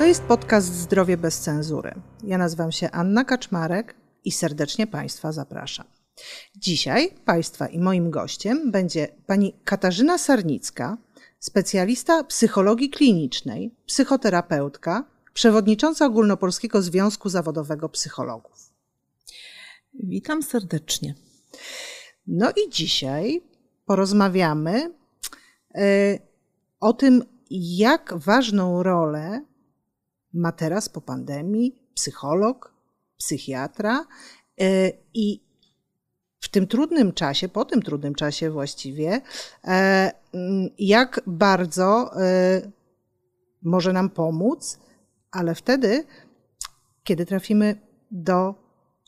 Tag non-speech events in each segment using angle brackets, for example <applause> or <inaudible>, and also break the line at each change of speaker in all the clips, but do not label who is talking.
To jest podcast Zdrowie bez cenzury. Ja nazywam się Anna Kaczmarek i serdecznie Państwa zapraszam. Dzisiaj Państwa i moim gościem będzie pani Katarzyna Sarnicka, specjalista psychologii klinicznej, psychoterapeutka, przewodnicząca Ogólnopolskiego Związku Zawodowego Psychologów.
Witam serdecznie.
No i dzisiaj porozmawiamy y, o tym, jak ważną rolę ma teraz po pandemii psycholog, psychiatra y, i w tym trudnym czasie, po tym trudnym czasie właściwie, e, jak bardzo e, może nam pomóc, ale wtedy, kiedy trafimy do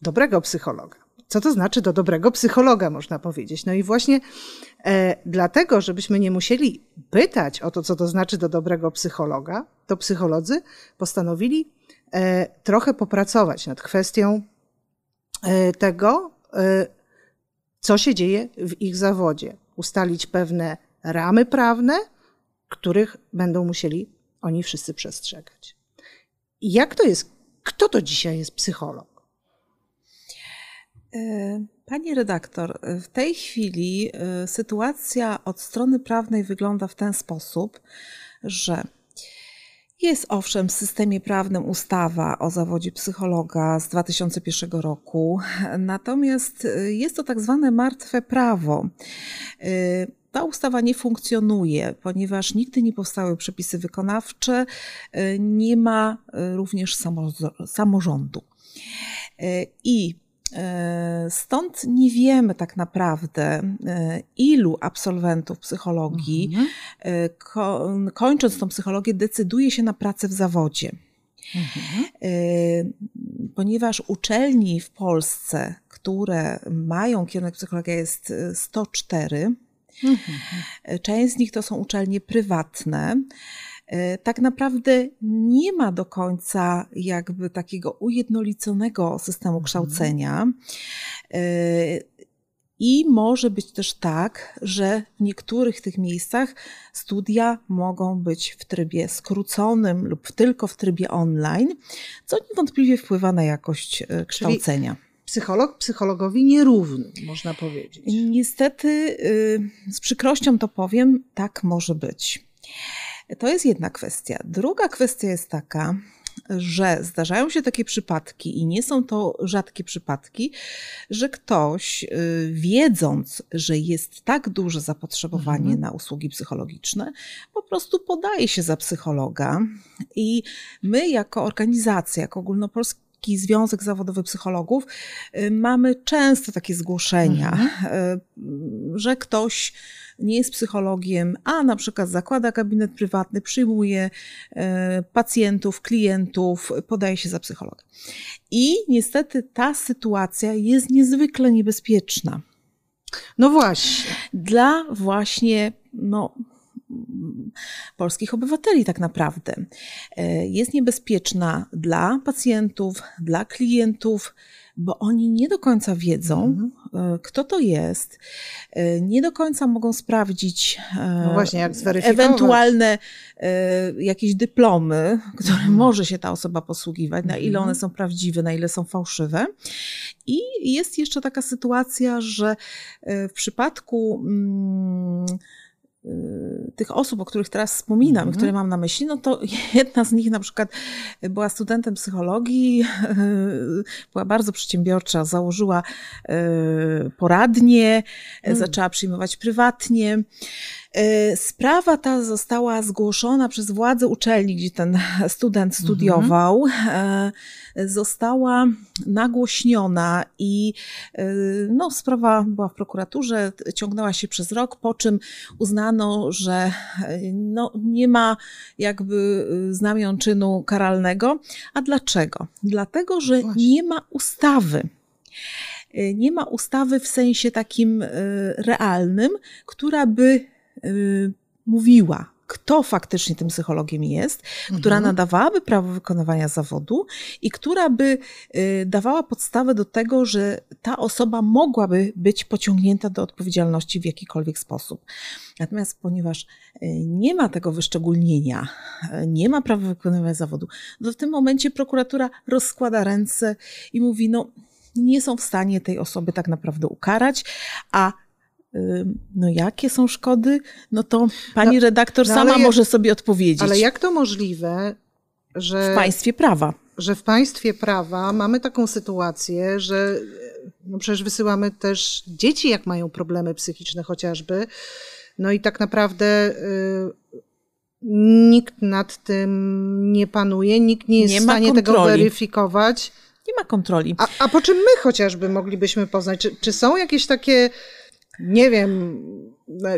dobrego psychologa. Co to znaczy do dobrego psychologa, można powiedzieć? No i właśnie e, dlatego, żebyśmy nie musieli pytać o to, co to znaczy do dobrego psychologa, to psycholodzy postanowili e, trochę popracować nad kwestią e, tego, e, co się dzieje w ich zawodzie, ustalić pewne ramy prawne, których będą musieli oni wszyscy przestrzegać. Jak to jest? Kto to dzisiaj jest psycholog?
E, pani redaktor, w tej chwili e, sytuacja od strony prawnej wygląda w ten sposób, że jest owszem w systemie prawnym ustawa o zawodzie psychologa z 2001 roku, natomiast jest to tak zwane martwe prawo. Ta ustawa nie funkcjonuje, ponieważ nigdy nie powstały przepisy wykonawcze, nie ma również samorządu. I E, stąd nie wiemy tak naprawdę, e, ilu absolwentów psychologii, mhm. E, kończąc tą psychologię, decyduje się na pracę w zawodzie. Mhm. Ponieważ uczelni w Polsce, które mają kierunek psychologia, jest 104. Mhm. Część z nich to są uczelnie prywatne. E, tak naprawdę nie ma do końca jakby takiego ujednoliconego systemu mhm. kształcenia. E, I może być też tak, że w niektórych tych miejscach studia mogą być w trybie skróconym lub tylko w trybie online, co niewątpliwie wpływa na jakość e, kształcenia.
Czyli psycholog psychologowi nierówny, można powiedzieć.
Niestety, y, z przykrością to powiem, tak może być. To jest jedna kwestia. Druga kwestia jest taka, że zdarzają się takie przypadki i nie są to rzadkie przypadki, że ktoś, y, wiedząc, że jest tak duże zapotrzebowanie mhm. na usługi psychologiczne, po prostu podaje się za psychologa. I my, jako organizacja, jako ogólnopolski Związek Zawodowy Psychologów, y, mamy często takie zgłoszenia, mhm. Y, że ktoś nie jest psychologiem, a na przykład zakłada gabinet prywatny, przyjmuje e, pacjentów, klientów, podaje się za psychologa. I niestety ta sytuacja jest niezwykle niebezpieczna.
No właśnie.
Dla właśnie, no, polskich obywateli, tak naprawdę. E, jest niebezpieczna dla pacjentów, dla klientów, bo oni nie do końca wiedzą, mhm. E, kto to jest, e, nie do końca mogą sprawdzić
no właśnie,
ewentualne jakieś dyplomy, które mhm. może się ta osoba posługiwać, na ile mhm. one są prawdziwe, na ile są fałszywe. I jest jeszcze taka sytuacja, że w przypadku mm, tych osób, o których teraz wspominam, mm -hmm. które mam na myśli, no to <laughs> jedna z nich na przykład była studentem psychologii, była bardzo przedsiębiorcza, założyła y, poradnie, mm. zaczęła przyjmować prywatnie. Y, sprawa ta została zgłoszona przez władze uczelni, gdzie ten <laughs> student mhm. studiował. -hmm. Została nagłośniona i y, no, sprawa była w prokuraturze, ciągnęła się przez rok, po czym uznano, że no, nie ma jakby znamion czynu karalnego. A dlaczego? Dlatego, że Właśnie. nie ma ustawy nie ma ustawy w sensie takim realnym, która by Y, mówiła, kto faktycznie tym psychologiem jest, mhm. która nadawałaby prawo wykonywania zawodu i która by y, dawała podstawę do tego, że ta osoba mogłaby być pociągnięta do odpowiedzialności w jakikolwiek sposób. Natomiast ponieważ y, nie ma tego wyszczególnienia, y, nie ma prawa wykonywania zawodu, to w tym momencie prokuratura rozkłada ręce i mówi, no nie są w stanie tej osoby tak naprawdę ukarać, a no jakie są szkody, no to pani no, redaktor no, sama może sobie odpowiedzieć.
Ale jak to możliwe, że...
W państwie prawa.
Że w państwie prawa mamy taką sytuację, że no przecież wysyłamy też dzieci, jak mają problemy psychiczne chociażby, no i tak naprawdę y, nikt nad tym nie panuje, nikt nie jest nie w stanie tego weryfikować.
Nie ma kontroli.
A, a po czym my chociażby moglibyśmy poznać? Czy, czy są jakieś takie nie wiem,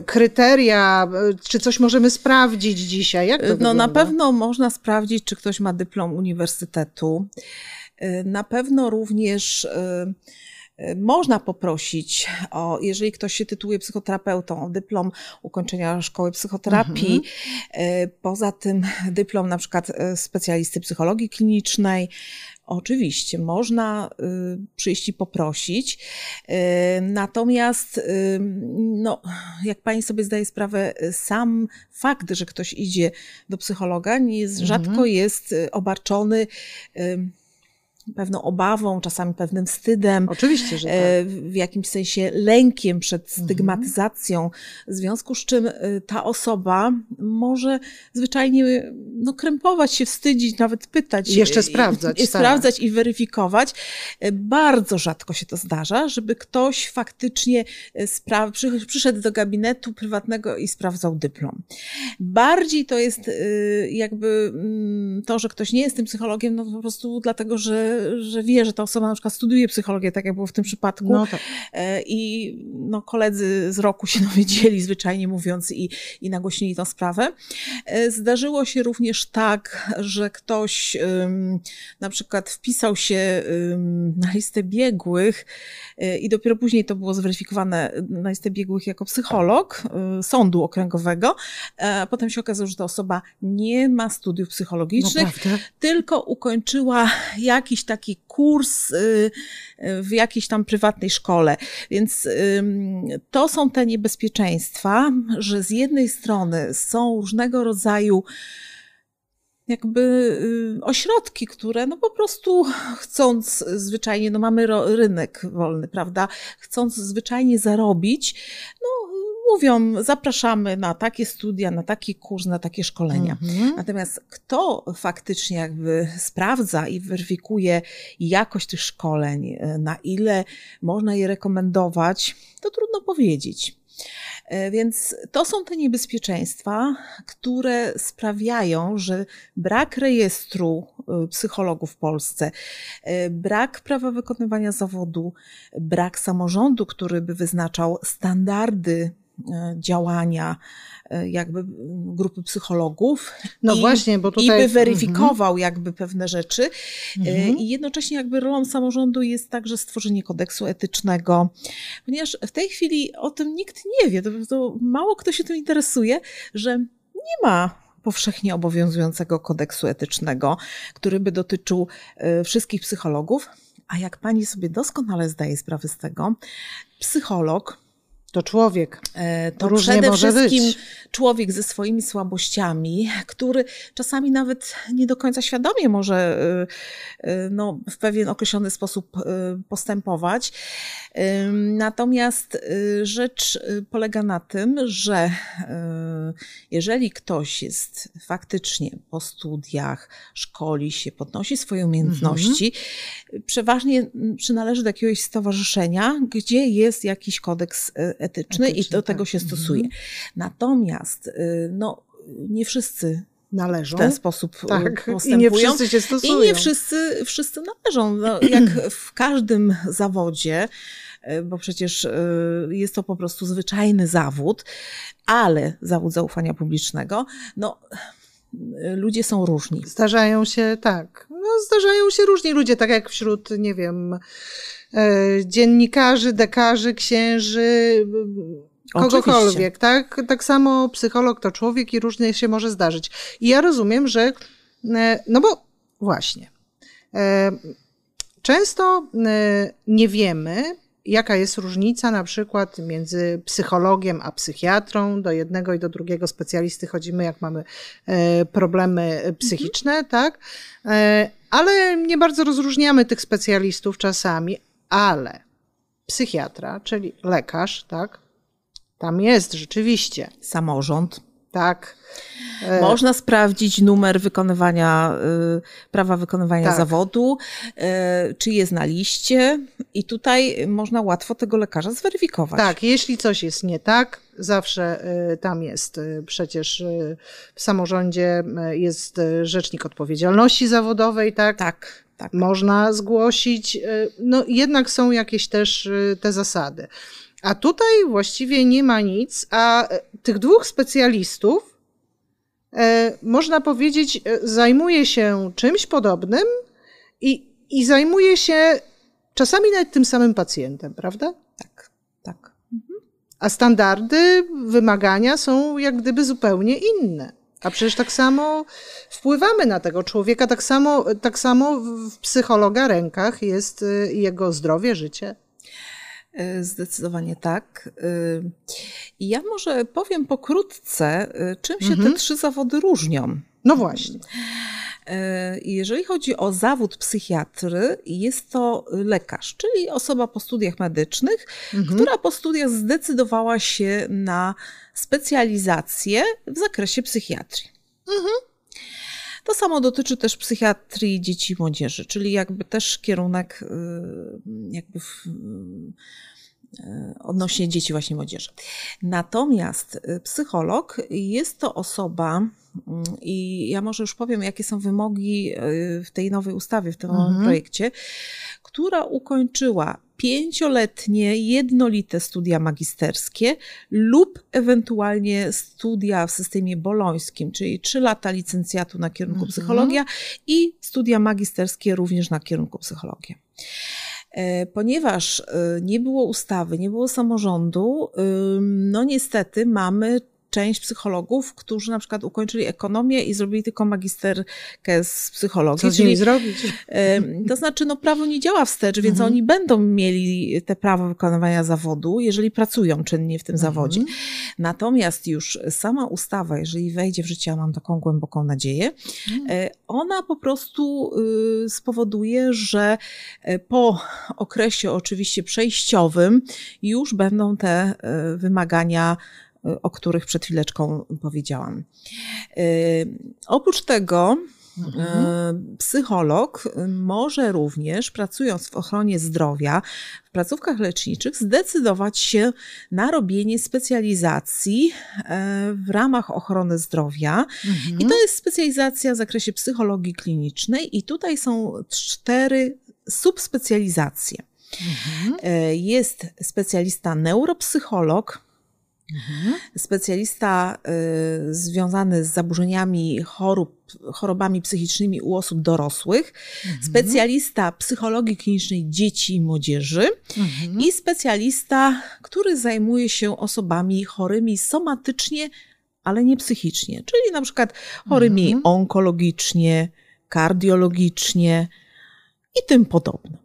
kryteria, czy coś możemy sprawdzić dzisiaj? Jak to no
wygląda? na pewno można sprawdzić, czy ktoś ma dyplom uniwersytetu. Na pewno również y, y, można poprosić o, jeżeli ktoś się tytułuje psychoterapeutą, o dyplom ukończenia szkoły psychoterapii. Mhm. Y, poza tym dyplom na przykład specjalisty psychologii klinicznej, Oczywiście, można y, przyjść i poprosić. Y, natomiast, y, no, jak pani sobie zdaje sprawę, sam fakt, że ktoś idzie do psychologa, nie jest, mhm. rzadko jest obarczony pewną obawą, czasami pewnym wstydem.
Oczywiście, że e,
tak. W jakimś sensie lękiem przed mhm. stygmatyzacją, w związku z czym e, ta osoba może zwyczajnie no, krępować się, wstydzić, nawet pytać.
I jeszcze sprawdzać.
I, <laughs> i tak. sprawdzać i weryfikować. E, bardzo rzadko się to zdarza, żeby ktoś faktycznie przyszedł do gabinetu prywatnego i sprawdzał dyplom. Bardziej to jest jakby mm, to, że ktoś nie jest tym psychologiem, no po prostu dlatego, że że, wie, że ta osoba na przykład studiuje psychologię, tak jak było w tym przypadku. No tak. E, I no, koledzy z roku się <laughs> dowiedzieli, zwyczajnie mówiąc, i, i nagłośnili tę sprawę. E, zdarzyło się również tak, że ktoś na przykład wpisał się na listę biegłych e, i dopiero później to było zweryfikowane na listę biegłych jako psycholog sądu okręgowego. A potem się okazało, że ta osoba nie ma studiów psychologicznych, no, tylko ukończyła jakiś taki kurs y, w jakiejś tam prywatnej szkole. Więc to są te niebezpieczeństwa, że z jednej strony są różnego rodzaju jakby y, ośrodki, które no po prostu chcąc zwyczajnie, no mamy rynek wolny, prawda, chcąc zwyczajnie zarobić, no mówią, zapraszamy na takie studia, na taki kurs, na takie szkolenia. Mhm. Natomiast kto faktycznie jakby sprawdza i weryfikuje jakość tych szkoleń, e, na ile można je rekomendować, to trudno powiedzieć. E, więc to są te niebezpieczeństwa, które sprawiają, że brak rejestru e, psychologów w Polsce, brak prawa wykonywania zawodu, brak samorządu, który by wyznaczał standardy działania e, jakby grupy psychologów.
No
i,
właśnie, bo tutaj...
I by weryfikował mm -hmm. jakby pewne rzeczy. Mm -hmm. I jednocześnie jakby rolą samorządu jest także stworzenie kodeksu etycznego, ponieważ w tej chwili o tym nikt nie wie, to, to mało kto się tym interesuje, że nie ma powszechnie obowiązującego kodeksu etycznego, który by dotyczył wszystkich psychologów. A jak pani sobie doskonale zdaje sprawę z tego, psycholog
to człowiek.
E, to Różnie przede może wszystkim być. człowiek ze swoimi słabościami, który czasami nawet nie do końca świadomie może e, e, no, w pewien określony sposób postępować. Natomiast rzecz polega na tym, że jeżeli ktoś jest faktycznie po studiach, szkoli się, podnosi swoje umiejętności, mhm. przeważnie przynależy do jakiegoś stowarzyszenia, gdzie jest jakiś kodeks etyczny, etyczny i do tego tak. się stosuje. Mhm. Natomiast y, no, nie wszyscy
należą.
W ten sposób y, tak. postępują.
I nie wszyscy się stosują.
I nie wszyscy, wszyscy należą. No, <clears throat> jak w każdym zawodzie, y, bo przecież jest to po prostu zwyczajny zawód, ale zawód zaufania publicznego, no ludzie są różni.
Zdarzają się, tak. No, zdarzają się różni ludzie, tak jak wśród, nie wiem, dziennikarzy, dekarzy, księży, kogokolwiek, tak? Tak samo psycholog to człowiek i różnie się może zdarzyć. I ja rozumiem, że, e, no bo właśnie, e, często e, nie wiemy, jaka jest różnica na przykład między psychologiem a psychiatrą. Do jednego i do drugiego specjalisty chodzimy, jak mamy problemy psychiczne, mhm. tak? Ale nie bardzo rozróżniamy tych specjalistów czasami, ale psychiatra, czyli lekarz, tak? Tam jest rzeczywiście.
Samorząd.
Tak.
E, Można sprawdzić numer wykonywania, y, prawa wykonywania tak. zawodu, y, czy jest na liście, i tutaj można łatwo tego lekarza zweryfikować.
Tak, jeśli coś jest nie tak, zawsze y, tam jest. Przecież w samorządzie jest rzecznik odpowiedzialności zawodowej, tak?
Tak. Tak.
Można zgłosić. No jednak są jakieś też te zasady. A tutaj właściwie nie ma nic, a e, tych dwóch specjalistów, e, można powiedzieć, e, zajmuje się czymś podobnym i, i zajmuje się czasami nawet tym samym pacjentem, prawda?
Tak, tak.
Mhm. A standardy, wymagania są jak gdyby zupełnie inne. A przecież tak samo wpływamy na tego człowieka, tak samo, tak samo w psychologa rękach jest jego zdrowie, życie.
E, zdecydowanie tak. E, I ja może powiem pokrótce, e, czym się mhm. te trzy zawody różnią.
No właśnie.
Jeżeli chodzi o zawód psychiatry, jest to lekarz, czyli osoba po studiach medycznych, mhm. która po studiach zdecydowała się na specjalizację w zakresie psychiatrii. Mhm. To samo dotyczy też psychiatrii dzieci i młodzieży, czyli jakby też kierunek y, jakby w, odnośnie dzieci właśnie młodzieży. Natomiast y, psycholog jest to osoba, i ja może już powiem, jakie są wymogi w tej nowej ustawie, w tym mhm. nowym projekcie, która ukończyła pięcioletnie, jednolite studia magisterskie lub ewentualnie studia w systemie bolońskim, czyli trzy lata licencjatu na kierunku mhm. psychologia i studia magisterskie również na kierunku psychologia. E, ponieważ e, nie było ustawy, nie było samorządu, no niestety mamy część psychologów, którzy na przykład ukończyli ekonomię i zrobili tylko magisterkę z psychologii.
Co z nimi zrobić?
To znaczy, no prawo nie działa wstecz, więc mhm. oni będą mieli te prawo wykonywania zawodu, jeżeli pracują czynnie w tym mhm. zawodzie. Natomiast już sama ustawa, jeżeli wejdzie w życie, ja mam taką głęboką nadzieję, mhm. E, ona po prostu y, spowoduje, że e, po okresie oczywiście przejściowym już będą te e, wymagania o których przed chwileczką powiedziałam. Y, oprócz tego, Mhm. Psycholog może również, pracując w ochronie zdrowia, w placówkach leczniczych, zdecydować się na robienie specjalizacji e, w ramach ochrony zdrowia. Mhm. I to jest specjalizacja w zakresie psychologii klinicznej, i tutaj są cztery subspecjalizacje. Mhm. Jest specjalista neuropsycholog, Mhm. Specjalista y, związany z zaburzeniami chorób, chorobami psychicznymi u osób dorosłych, mhm. specjalista psychologii klinicznej dzieci i młodzieży mhm. i specjalista, który zajmuje się osobami chorymi somatycznie, ale nie psychicznie, czyli na przykład chorymi mhm. onkologicznie, kardiologicznie i tym podobne.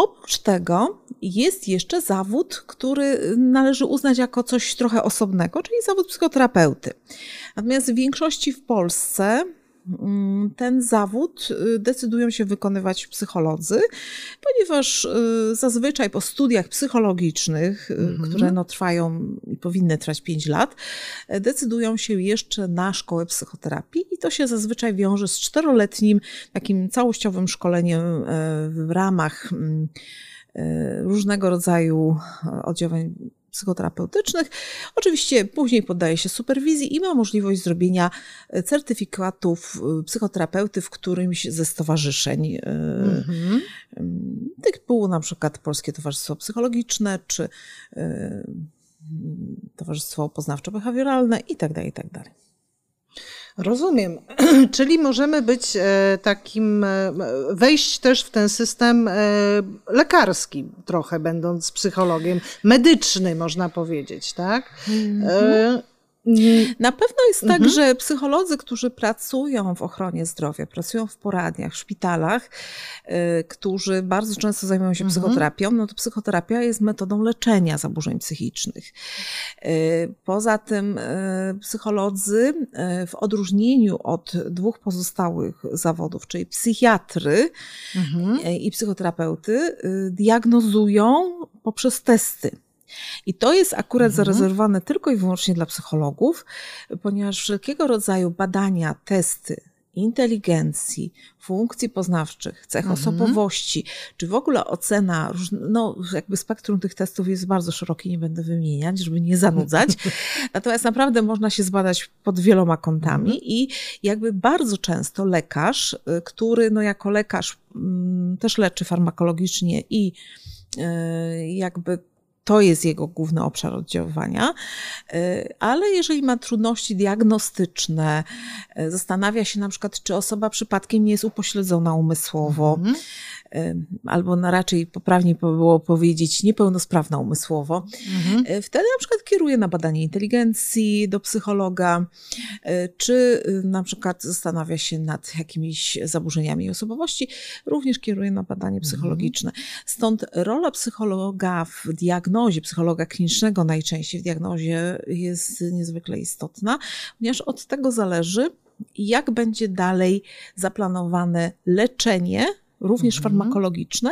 Oprócz tego jest jeszcze zawód, który należy uznać jako coś trochę osobnego, czyli zawód psychoterapeuty. Natomiast w większości w Polsce ten zawód y, decydują się wykonywać psycholodzy, ponieważ y, zazwyczaj po studiach psychologicznych, mm -hmm. które no trwają i powinny trwać 5 lat, decydują się jeszcze na szkołę psychoterapii i to się zazwyczaj wiąże z czteroletnim takim całościowym szkoleniem w ramach mm, różnego rodzaju oddziaływań psychoterapeutycznych. Oczywiście później poddaje się superwizji i ma możliwość zrobienia e, certyfikatów e, psychoterapeuty w którymś ze stowarzyszeń. Mm-hmm. Tych było na przykład Polskie Towarzystwo Psychologiczne, czy Towarzystwo Poznawczo-Behawioralne i tak dalej, i tak dalej.
Rozumiem. <clears throat> Czyli możemy być e, takim, e, wejść też w ten system e, lekarski, trochę będąc psychologiem, medyczny, można powiedzieć, tak? Mhm.
Na pewno jest tak, mhm. że psycholodzy, którzy pracują w ochronie zdrowia, pracują w poradniach, w szpitalach, y, którzy bardzo często zajmują się mhm. psychoterapią, no to psychoterapia jest metodą leczenia zaburzeń psychicznych. Y, poza tym y, psycholodzy w odróżnieniu od dwóch pozostałych zawodów, czyli psychiatry mhm. i psychoterapeuty, diagnozują poprzez testy. I to jest akurat mhm. zarezerwowane tylko i wyłącznie dla psychologów, ponieważ wszelkiego rodzaju badania, testy, inteligencji, funkcji poznawczych, cech mhm. osobowości, czy w ogóle ocena, no jakby spektrum tych testów jest bardzo szerokie, nie będę wymieniać, żeby nie zanudzać. <laughs> Natomiast naprawdę można się zbadać pod wieloma kątami mhm. i jakby bardzo często lekarz, y, który no jako lekarz mm, też leczy farmakologicznie i y, jakby to jest jego główny obszar oddziaływania, y, ale jeżeli ma trudności diagnostyczne, y, zastanawia się na przykład, czy osoba przypadkiem nie jest upośledzona umysłowo, mm -hmm albo na raczej poprawniej było powiedzieć niepełnosprawna umysłowo, mhm. wtedy na przykład kieruje na badanie inteligencji do psychologa, czy y, na przykład zastanawia się nad jakimiś zaburzeniami osobowości, również kieruje na badanie mhm. psychologiczne. Stąd rola psychologa w diagnozie, psychologa klinicznego najczęściej w diagnozie jest niezwykle istotna, ponieważ od tego zależy, jak będzie dalej zaplanowane leczenie również mhm. farmakologiczne,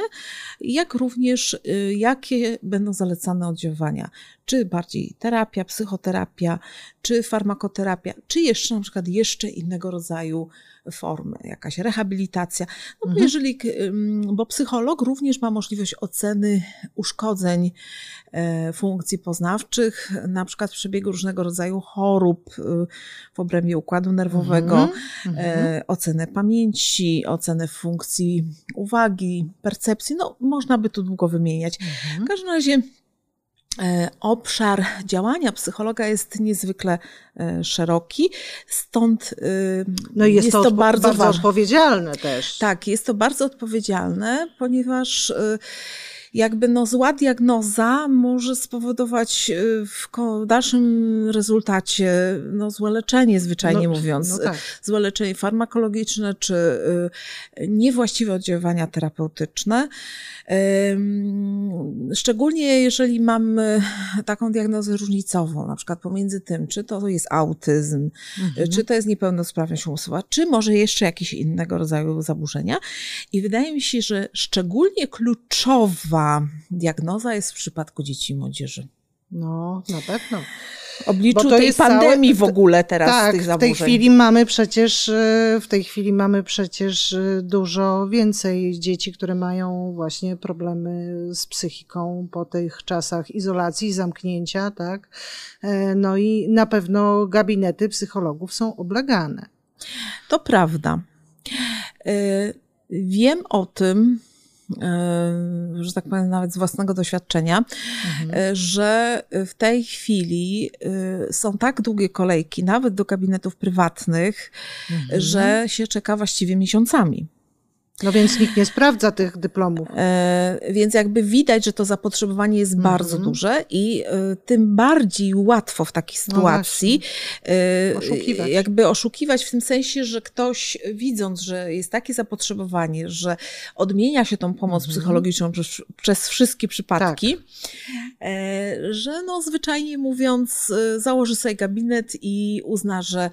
jak również y, jakie będą zalecane oddziaływania. Czy bardziej terapia, psychoterapia, czy farmakoterapia, czy jeszcze na przykład jeszcze innego rodzaju formy, jakaś rehabilitacja. No mhm. jeżeli, bo psycholog również ma możliwość oceny uszkodzeń e, funkcji poznawczych, na przykład w przebiegu różnego rodzaju chorób y, w obrębie układu nerwowego, mhm. mhm. ocenę pamięci, ocenę funkcji uwagi, percepcji. No, można by tu długo wymieniać. Mhm. W każdym razie E, obszar działania psychologa jest niezwykle e, szeroki, stąd e,
no jest, jest to, to bardzo, bardzo odpowiedzialne też.
Tak, jest to bardzo odpowiedzialne, ponieważ jakby no zła diagnoza może spowodować w dalszym rezultacie no złe leczenie, zwyczajnie no, mówiąc. No tak. Złe leczenie farmakologiczne czy niewłaściwe oddziaływania terapeutyczne. Szczególnie jeżeli mamy taką diagnozę różnicową, na przykład pomiędzy tym, czy to jest autyzm, mhm. czy to jest niepełnosprawność umysłowa, czy może jeszcze jakieś innego rodzaju zaburzenia. I wydaje mi się, że szczególnie kluczowa diagnoza jest w przypadku dzieci i młodzieży.
No, na pewno
obliczu tej pandemii całe, w ogóle teraz tak, tych zaburzeń.
w tej chwili mamy przecież, e, w tej chwili mamy przecież e, dużo więcej dzieci, które mają właśnie problemy z psychiką po tych czasach izolacji, zamknięcia, tak? E, no i na pewno gabinety psychologów są oblegane.
To prawda. Wiem o tym, E, że tak powiem, nawet z własnego doświadczenia, mhm. E, że w tej chwili e, są tak długie kolejki, nawet do gabinetów prywatnych, mhm. że się czeka właściwie miesiącami.
No więc nikt nie sprawdza tych dyplomów. E,
więc jakby widać, że to zapotrzebowanie jest mm -hmm. bardzo duże i e, tym bardziej łatwo w takiej no sytuacji no oszukiwać. jakby oszukiwać w tym sensie, że ktoś widząc, że jest takie zapotrzebowanie, że odmienia się tą pomoc mm -hmm. psychologiczną przez, przez, wszystkie przypadki, tak. że no zwyczajnie mówiąc założy sobie gabinet i uzna, że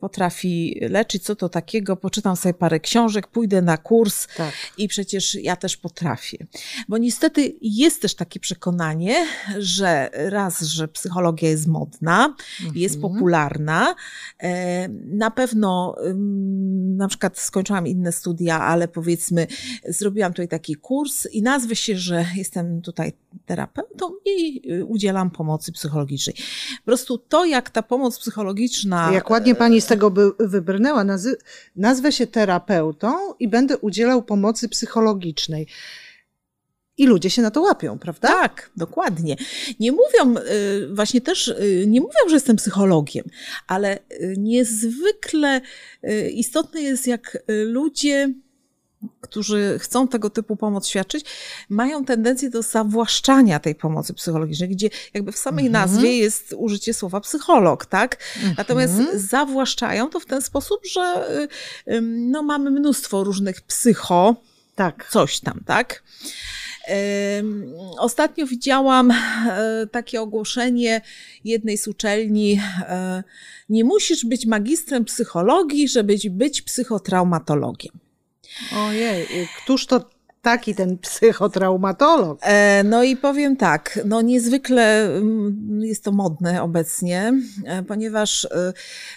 potrafi leczyć, co to takiego, poczytam sobie parę książek, pójdę na kurs, kurs tak. i przecież ja też potrafię. Bo niestety jest też takie przekonanie, że raz, że psychologia jest modna, mhm. jest popularna. E, na pewno na przykład skończyłam inne studia, ale powiedzmy zrobiłam tutaj taki kurs i nazwę się, że jestem tutaj terapeutą i y, udzielam pomocy psychologicznej. Po prostu to, jak ta pomoc psychologiczna...
Jak ładnie pani z tego by, wybrnęła, nazwę się terapeutą i będę udzielał pomocy psychologicznej. I ludzie się na to łapią, prawda?
Tak, dokładnie. Nie mówią, y, właśnie też y, nie mówią, że jestem psychologiem, ale y, niezwykle istotne jest, jak ludzie którzy chcą tego typu pomoc świadczyć, mają tendencję do zawłaszczania tej pomocy psychologicznej, gdzie jakby w samej mhm. nazwie jest użycie słowa psycholog, tak? Mhm. Natomiast zawłaszczają to w ten sposób, że no, mamy mnóstwo różnych psycho, tak. coś tam, tak? Ostatnio widziałam e, takie ogłoszenie jednej z uczelni. E, nie musisz być magistrem psychologii, żeby być psychotraumatologiem.
Ojej, któż to taki ten psychotraumatolog?
E, no i powiem tak, no niezwykle mm, jest to modne obecnie, e, ponieważ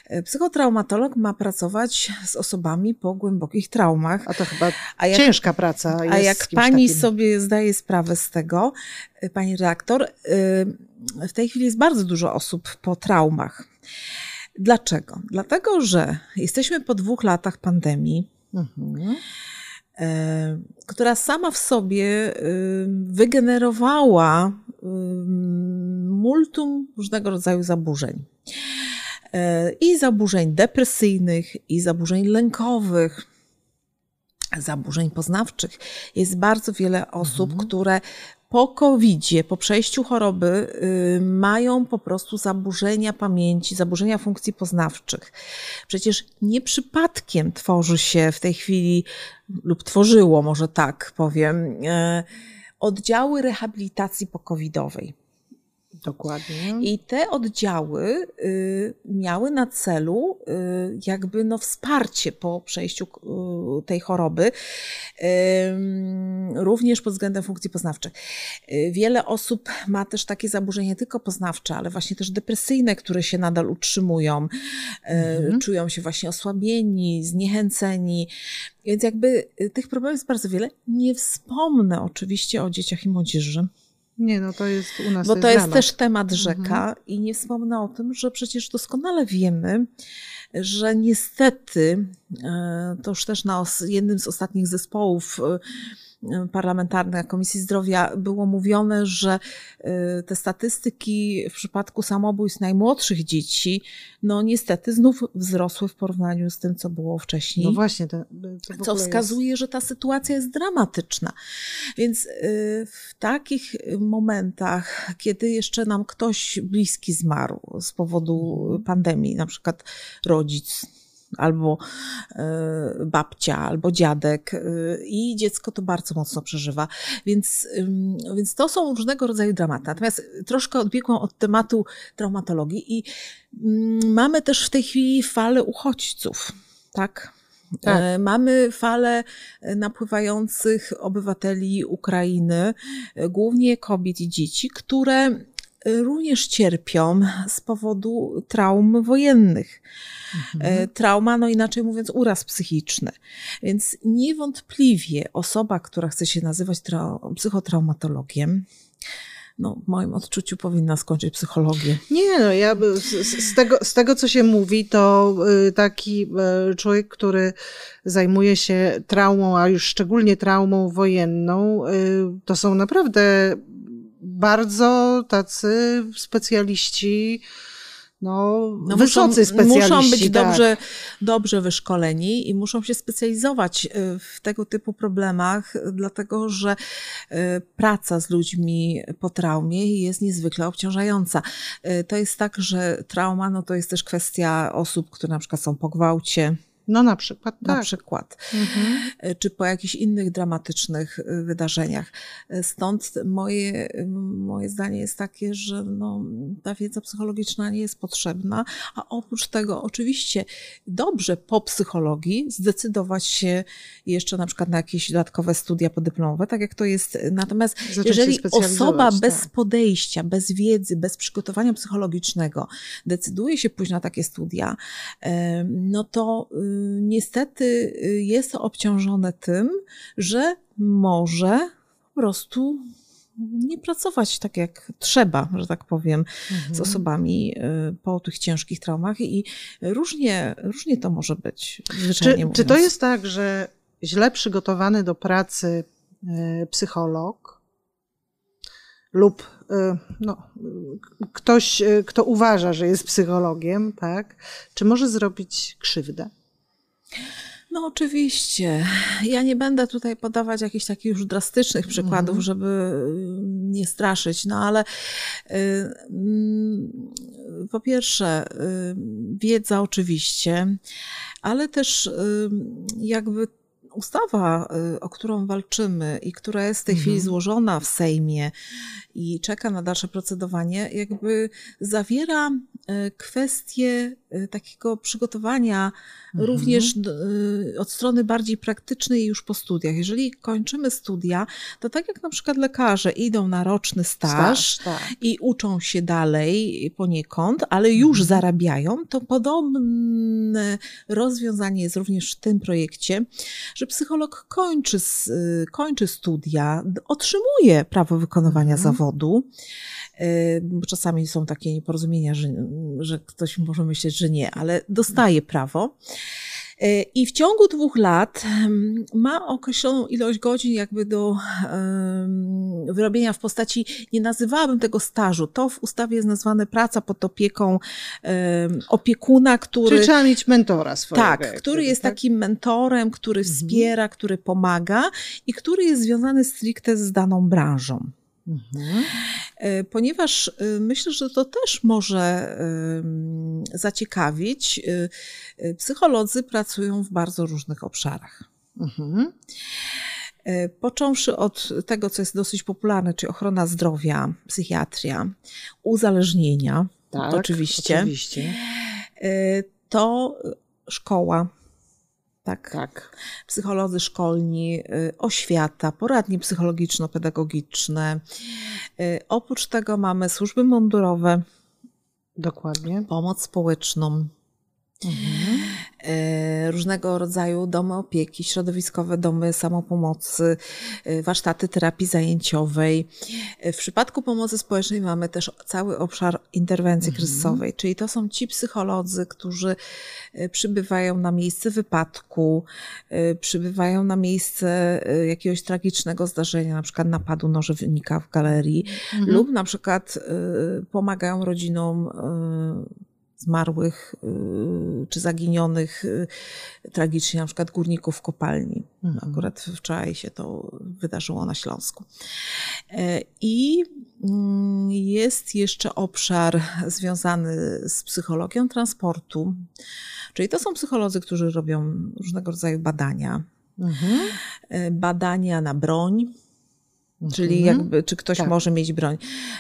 e, psychotraumatolog ma pracować z osobami po głębokich traumach.
A to chyba a jak, ciężka praca.
a jak pani takim. sobie zdaje sprawę z tego, pani redaktor, w tej chwili jest bardzo dużo osób po traumach. Dlaczego? Dlatego, że jesteśmy po dwóch latach pandemii. Mhm. E, która sama w sobie wygenerowała multum różnego rodzaju zaburzeń. E, I zaburzeń depresyjnych, i zaburzeń lękowych, zaburzeń poznawczych. Jest bardzo wiele osób, mhm. które po covid po przejściu choroby, y, mają po prostu zaburzenia pamięci, zaburzenia funkcji poznawczych. Przecież nie przypadkiem tworzy się w tej chwili, lub tworzyło, może tak powiem, y, oddziały rehabilitacji pokowidowej.
Dokładnie.
I te oddziały y, miały na celu y, jakby no wsparcie po przejściu y, tej choroby, również pod względem funkcji poznawczych. Wiele osób ma też takie zaburzenia nie tylko poznawcze, ale właśnie też depresyjne, które się nadal utrzymują, mhm. czują się właśnie osłabieni, zniechęceni. Więc jakby tych problemów jest bardzo wiele. Nie wspomnę oczywiście o dzieciach i młodzieży.
Nie, no to jest u nas.
Bo to jest, też temat rzeka mhm. i nie wspomnę o tym, że przecież doskonale wiemy, że niestety, e, to już też na jednym z ostatnich zespołów parlamentarnej Komisji Zdrowia było mówione, że y, te statystyki w przypadku samobójstw najmłodszych dzieci, no niestety znów wzrosły w porównaniu z tym, co było wcześniej.
No właśnie. To,
to co wskazuje, jest... że ta sytuacja jest dramatyczna. Więc y, w takich momentach, kiedy jeszcze nam ktoś bliski zmarł z powodu mhm. pandemii, na przykład rodzic, albo e, babcia, albo dziadek e, i dziecko to bardzo mocno przeżywa. Więc, więc to są różnego rodzaju dramaty. Natomiast troszkę odbiegłam od tematu traumatologii i mamy też w tej chwili falę uchodźców, tak? Tak. E, mamy falę napływających obywateli Ukrainy, głównie kobiet i dzieci, które również cierpią z powodu traum wojennych. Mhm. E, trauma, no inaczej mówiąc, uraz psychiczny. Więc niewątpliwie osoba, która chce się nazywać psychotraumatologiem, no, w moim odczuciu powinna skończyć psychologię.
Nie, no ja z, z, tego, z tego, co się mówi, to y, taki y, człowiek, który zajmuje się traumą, a już szczególnie traumą wojenną, y, to są naprawdę bardzo tacy specjaliści, no, no wysocy muszą, specjaliści.
Muszą być
tak.
dobrze, dobrze wyszkoleni i muszą się specjalizować y, w tego typu problemach, dlatego że y, praca z ludźmi po traumie jest niezwykle obciążająca. Y, to jest tak, że trauma no to jest też kwestia osób, które na przykład są po gwałcie,
no na przykład,
tak. Na przykład. Mhm. E, czy po jakichś innych dramatycznych e, wydarzeniach. E, stąd moje, moje zdanie jest takie, że no, ta wiedza psychologiczna nie jest potrzebna, a oprócz tego oczywiście dobrze po psychologii zdecydować się jeszcze na przykład na jakieś dodatkowe studia podyplomowe, tak jak to jest. Natomiast Zacząć jeżeli osoba tak. bez podejścia, bez wiedzy, bez przygotowania psychologicznego decyduje się pójść na takie studia, no to niestety y, jest obciążone tym, że może po prostu nie pracować tak jak trzeba, że tak powiem, mhm. z osobami y, po tych ciężkich traumach i różnie, różnie to może być.
Czy, czy to jest tak, że źle przygotowany do pracy y, psycholog lub no, ktoś, kto uważa, że jest psychologiem, tak, czy może zrobić krzywdę?
No oczywiście. Ja nie będę tutaj podawać jakichś takich już drastycznych przykładów, mm. żeby y, nie straszyć, no ale y, y, po pierwsze, y, wiedza oczywiście, ale też jakby ustawa, y, o którą walczymy i która jest w tej chwili mhm. złożona w Sejmie i czeka na dalsze procedowanie, jakby zawiera y, kwestie y, takiego przygotowania mhm. również od strony bardziej praktycznej już po studiach. Jeżeli kończymy studia, to tak jak na przykład lekarze idą na roczny staż, staż tak. i uczą się dalej poniekąd, ale już mhm. zarabiają, to podobne rozwiązanie jest również w tym projekcie, że psycholog kończy, kończy studia, otrzymuje prawo wykonywania mhm. zawodu. Y, czasami są takie nieporozumienia, że, że ktoś może myśleć, że nie, ale dostaje prawo. I w ciągu dwóch lat ma określoną ilość godzin jakby do wyrobienia w postaci, nie nazywałabym tego stażu, to w ustawie jest nazwane praca pod opieką opiekuna, który...
Czyli trzeba mieć mentora swojego.
Tak, który jest tak? takim mentorem, który mhm. wspiera, który pomaga i który jest związany stricte z daną branżą. Mhm. E, ponieważ e, myślę, że to też może zaciekawić. E, psycholodzy pracują w bardzo różnych obszarach. Mhm. Począwszy od tego, co jest dosyć popularne, czyli ochrona zdrowia, psychiatria, uzależnienia, tak, oczywiście, oczywiście, to szkoła, tak? Tak. Psycholodzy szkolni, y, oświata, poradnie psychologiczno-pedagogiczne. Y, oprócz tego mamy służby mundurowe.
Dokładnie.
Pomoc społeczną. Mhm. E, różnego rodzaju domy opieki, środowiskowe domy samopomocy, e, warsztaty terapii zajęciowej. E, w przypadku pomocy społecznej mamy też cały obszar interwencji mhm. kryzysowej, czyli to są ci psycholodzy, którzy przybywają na miejsce wypadku, przybywają na miejsce jakiegoś tragicznego zdarzenia, na przykład napadu nożownika w galerii, mhm. lub na przykład pomagają rodzinom zmarłych y, czy zaginionych y, tragicznie, na przykład górników w kopalni. Mhm. Akurat wczoraj się to wydarzyło na Śląsku. E, I mm, jest jeszcze obszar związany z psychologią transportu, czyli to są psycholodzy, którzy robią różnego rodzaju badania. Mhm. E, badania na broń, Czyli mhm. jakby, czy ktoś tak. może mieć broń.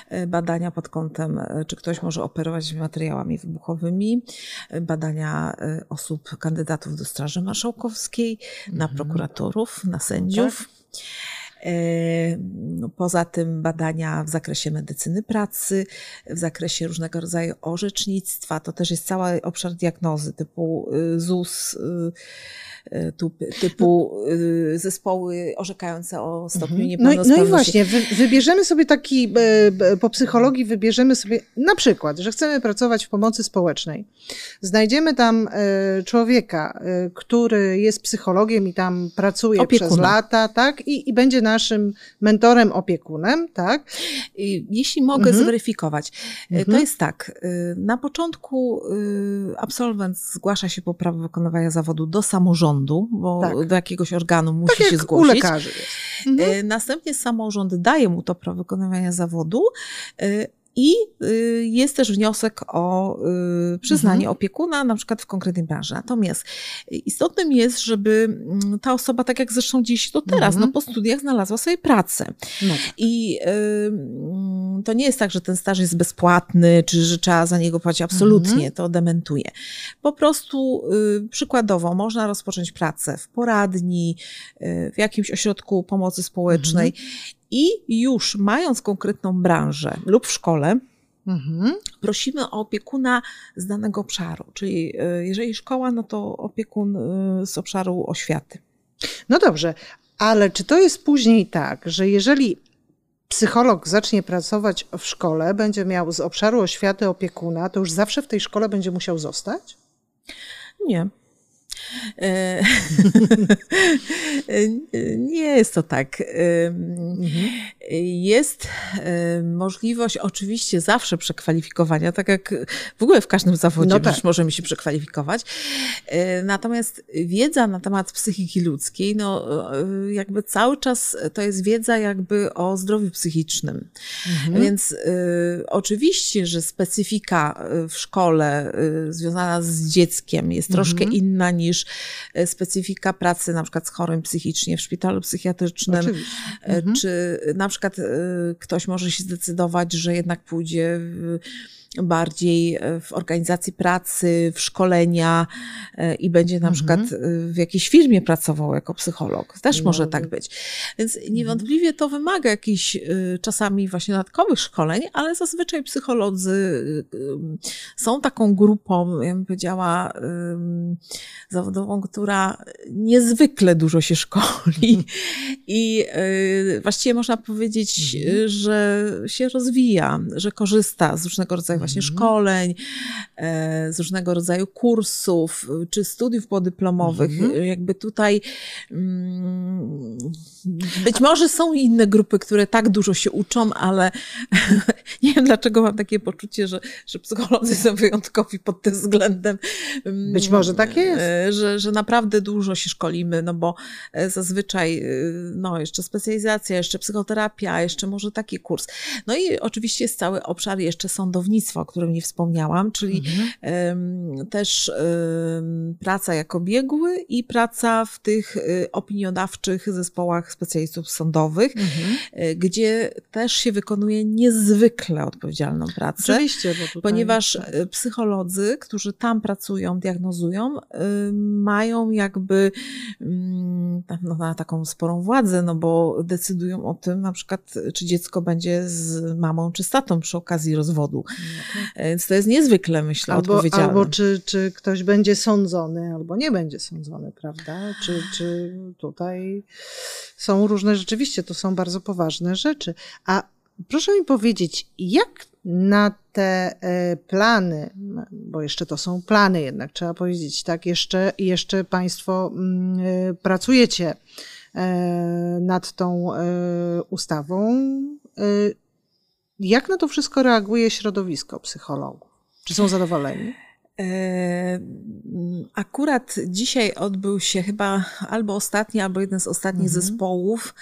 E, badania pod kątem, e, czy ktoś może operować materiałami wybuchowymi, e, badania osób, kandydatów do Straży Marszałkowskiej, mhm. na prokuratorów, na sędziów. Tak. No, poza tym badania w zakresie medycyny pracy, w zakresie różnego rodzaju orzecznictwa, to też jest cały obszar diagnozy typu ZUS, E, typu e, zespoły orzekające o stopniu mhm. niepełnosprawności.
No, no i właśnie, wy, wybierzemy sobie taki, e, po psychologii wybierzemy sobie na przykład, że chcemy pracować w pomocy społecznej. Znajdziemy tam człowieka, który jest psychologiem i tam pracuje Opiekuna. przez lata, tak? I, I będzie naszym mentorem, opiekunem, tak?
Jeśli mogę mhm. zweryfikować, to mhm. jest tak, na początku absolwent zgłasza się po prawo wykonywania zawodu do samorządu, samorządu, bo tak. do jakiegoś organu musi tak się zgłosić. U lekarzy jest. Mhm. Następnie samorząd daje mu to prawo wykonywania zawodu e, i y, jest też wniosek o przyznanie mhm. opiekuna, na przykład w konkretnej branży. Natomiast istotnym jest, żeby mm, ta osoba, tak jak zresztą dziś to teraz, mhm. no po studiach znalazła sobie pracę. No. Tak. I to nie jest tak, że ten staż jest bezpłatny, czy że trzeba za niego płacić. Absolutnie, mhm. to dementuje. Po prostu przykładowo można rozpocząć pracę w poradni, w jakimś ośrodku pomocy społecznej mhm. I już mając konkretną branżę lub w szkole, Mhm. Prosimy o opiekuna z danego obszaru, czyli e, jeżeli szkoła, no to opiekun e, z obszaru oświaty.
No dobrze, ale czy to jest później tak, że jeżeli psycholog zacznie pracować w szkole, będzie miał z obszaru oświaty opiekuna, to już zawsze w tej szkole będzie musiał zostać?
Nie. E, <laughs> nie jest to tak. Mhm. Jest możliwość oczywiście zawsze przekwalifikowania, tak jak w ogóle w każdym zawodzie no tak. możemy się przekwalifikować. E, natomiast wiedza na temat psychiki ludzkiej, no e, jakby cały czas to jest wiedza jakby o zdrowiu psychicznym. Mhm. Więc oczywiście, że specyfika w szkole związana z dzieckiem jest mhm. troszkę inna niż E, specyfika pracy na przykład z chorym psychicznie w szpitalu psychiatrycznym, Oczywiście. E, mhm. czy na przykład e, ktoś może się zdecydować, że jednak pójdzie w bardziej e, w organizacji pracy, w szkolenia e, i będzie na mhm. przykład e, w jakiejś firmie pracował jako psycholog. Też może tak być. Więc mhm. niewątpliwie to wymaga jakichś czasami właśnie dodatkowych szkoleń, ale zazwyczaj psycholodzy są taką grupą, ja bym powiedziała, zawodową, która niezwykle dużo się szkoli <laughs> i właściwie można powiedzieć, mhm. że się rozwija, że korzysta z różnego rodzaju właśnie mhm. szkoleń, e, z różnego rodzaju kursów czy studiów podyplomowych. Mhm. Jakby tutaj mm, być może są inne grupy, które tak dużo się uczą, ale <laughs> nie wiem dlaczego mam takie poczucie, że, że psycholodzy są wyjątkowi pod tym względem.
Mm, być może tak jest.
Że, że naprawdę dużo się szkolimy, no bo e, zazwyczaj no jeszcze specjalizacja, jeszcze psychoterapia, jeszcze może taki kurs. No i oczywiście jest cały obszar jeszcze sądownictwa, o którym nie wspomniałam, czyli mhm. też praca jako biegły i praca w tych y, opiniodawczych zespołach specjalistów sądowych, mhm. Y, gdzie też się wykonuje niezwykle odpowiedzialną pracę.
Oczywiście,
tutaj... ponieważ y, psycholodzy, którzy tam pracują, diagnozują, mają jakby mm, no, na taką sporą władzę, no bo decydują o tym, na przykład, czy dziecko będzie z mamą czy z tatą przy okazji rozwodu. No więc to jest niezwykle, myślę,
albo,
odpowiedzialne.
Albo czy, czy ktoś będzie sądzony, albo nie będzie sądzony, prawda? Czy, czy tutaj są różne, rzeczywiście to są bardzo poważne rzeczy. A proszę mi powiedzieć, jak na te e, plany, bo jeszcze to są plany jednak, trzeba powiedzieć, tak, jeszcze, jeszcze Państwo mm, e, pracujecie e, nad tą ustawą. Jak na to wszystko reaguje środowisko psychologów? Czy są zadowoleni? E,
akurat dzisiaj odbył się chyba albo ostatni, albo jeden z ostatnich mhm. zespołów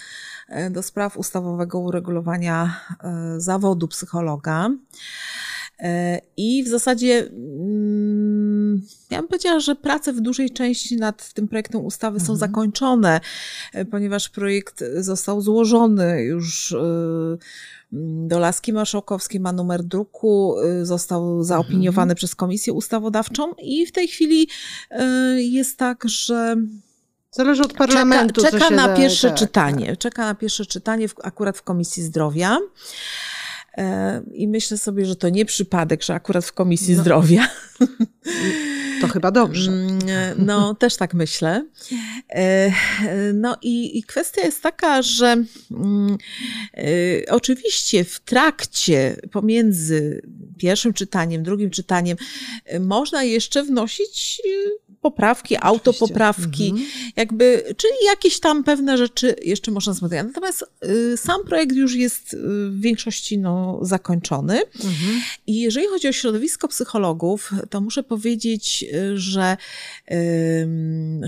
e, do spraw ustawowego uregulowania e, zawodu psychologa. I w zasadzie mm, ja bym powiedziała, że prace w dużej części nad tym projektem ustawy mhm. są zakończone, ponieważ projekt został złożony już do Laski Marszałkowskiej ma numer druku, y, został zaopiniowany mhm. przez Komisję Ustawodawczą i w tej chwili y, jest tak, że
Zależy od parlamentu.
Czeka, czeka na da, pierwsze tak, czytanie. Tak. Czeka na pierwsze czytanie w, akurat w Komisji Zdrowia. E, I myślę sobie, że to nie przypadek, że akurat w Komisji no. Zdrowia. <laughs>
To chyba dobrze. Mm,
no, <laughs> też tak myślę. E, no i, i kwestia jest taka, że mm, e, oczywiście w trakcie pomiędzy pierwszym czytaniem, drugim czytaniem można jeszcze wnosić poprawki, autopoprawki, mhm. jakby, czyli jakieś tam pewne rzeczy jeszcze można zmieniać. Natomiast y, sam projekt już jest y, w większości no, zakończony. Mhm. I jeżeli chodzi o środowisko psychologów, to muszę powiedzieć, y, że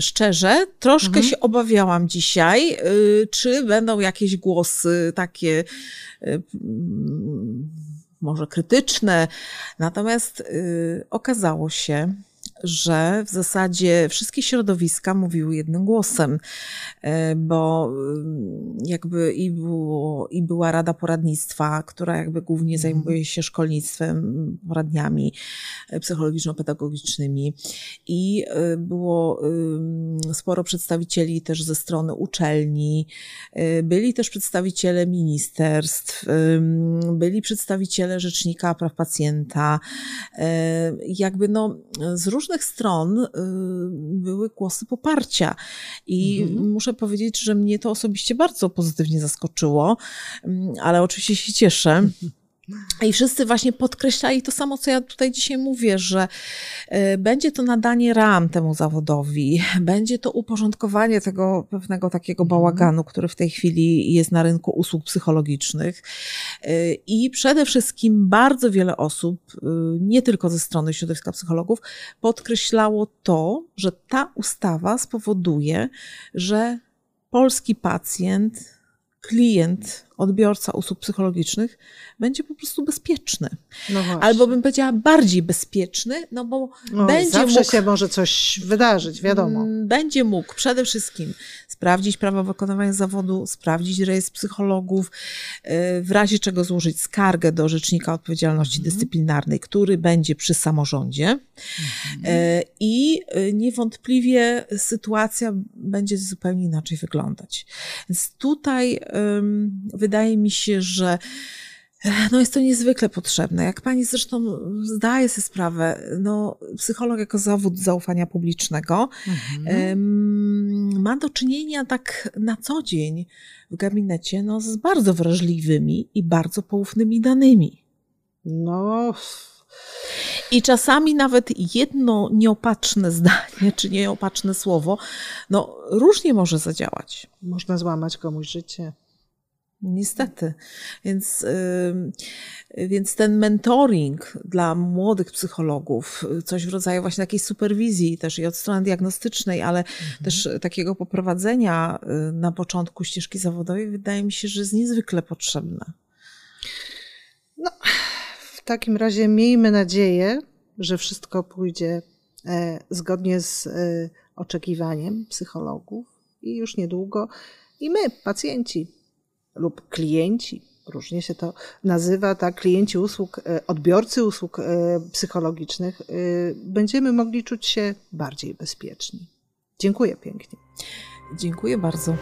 szczerze, troszkę mhm. się obawiałam dzisiaj, y, czy będą jakieś głosy takie y, może krytyczne. Natomiast okazało się, że w zasadzie wszystkie środowiska mówiły jednym głosem, e, bo mm, jakby i, było, i była Rada Poradnictwa, która jakby głównie mhm. zajmuje się szkolnictwem, poradniami e, psychologiczno-pedagogicznymi i e, było sporo przedstawicieli też ze strony uczelni, byli też przedstawiciele ministerstw, byli przedstawiciele Rzecznika Praw Pacjenta, jakby no z różnych różnych stron y, były głosy poparcia. I mhm. muszę powiedzieć, że mnie to osobiście bardzo pozytywnie zaskoczyło, mm, ale oczywiście się cieszę. <laughs> I wszyscy właśnie podkreślali to samo, co ja tutaj dzisiaj mówię, że y, będzie to nadanie ram temu zawodowi, będzie to uporządkowanie tego pewnego takiego mhm. bałaganu, który w tej chwili jest na rynku usług psychologicznych. Y, I przede wszystkim bardzo wiele osób, y, nie tylko ze strony środowiska psychologów, podkreślało to, że ta ustawa spowoduje, że polski pacjent, klient, odbiorca usług psychologicznych będzie po prostu bezpieczny. No Albo bym powiedziała bardziej bezpieczny, no bo no, będzie
zawsze mógł, się może coś wydarzyć, wiadomo. Mm,
będzie mógł przede wszystkim sprawdzić prawo wykonywania zawodu, sprawdzić rejestr psychologów, y, w razie czego złożyć skargę do Rzecznika Odpowiedzialności mhm. Dyscyplinarnej, który będzie przy samorządzie. Mhm. Y, I y, niewątpliwie sytuacja będzie zupełnie inaczej wyglądać. Więc tutaj wydaje mi się, że no jest to niezwykle potrzebne. Jak pani zresztą zdaje sobie sprawę, no, psycholog jako zawód zaufania publicznego mhm. ma do czynienia tak na co dzień w gabinecie no, z bardzo wrażliwymi i bardzo poufnymi danymi.
No.
I czasami nawet jedno nieopatrzne zdanie, czy nieopatrzne słowo, no różnie może zadziałać.
Można złamać komuś życie.
Niestety. Więc, więc ten mentoring dla młodych psychologów, coś w rodzaju właśnie takiej superwizji też i od strony diagnostycznej, ale mhm. też takiego poprowadzenia y, na początku ścieżki zawodowej, wydaje mi się, że jest niezwykle potrzebne.
No, w takim razie miejmy nadzieję, że wszystko pójdzie e, zgodnie z e, oczekiwaniem psychologów i już niedługo i my, pacjenci, lub klienci, różnie się to nazywa, tak, klienci usług, e, odbiorcy usług e, psychologicznych, e, będziemy mogli czuć się bardziej bezpieczni. Dziękuję pięknie.
Dziękuję bardzo.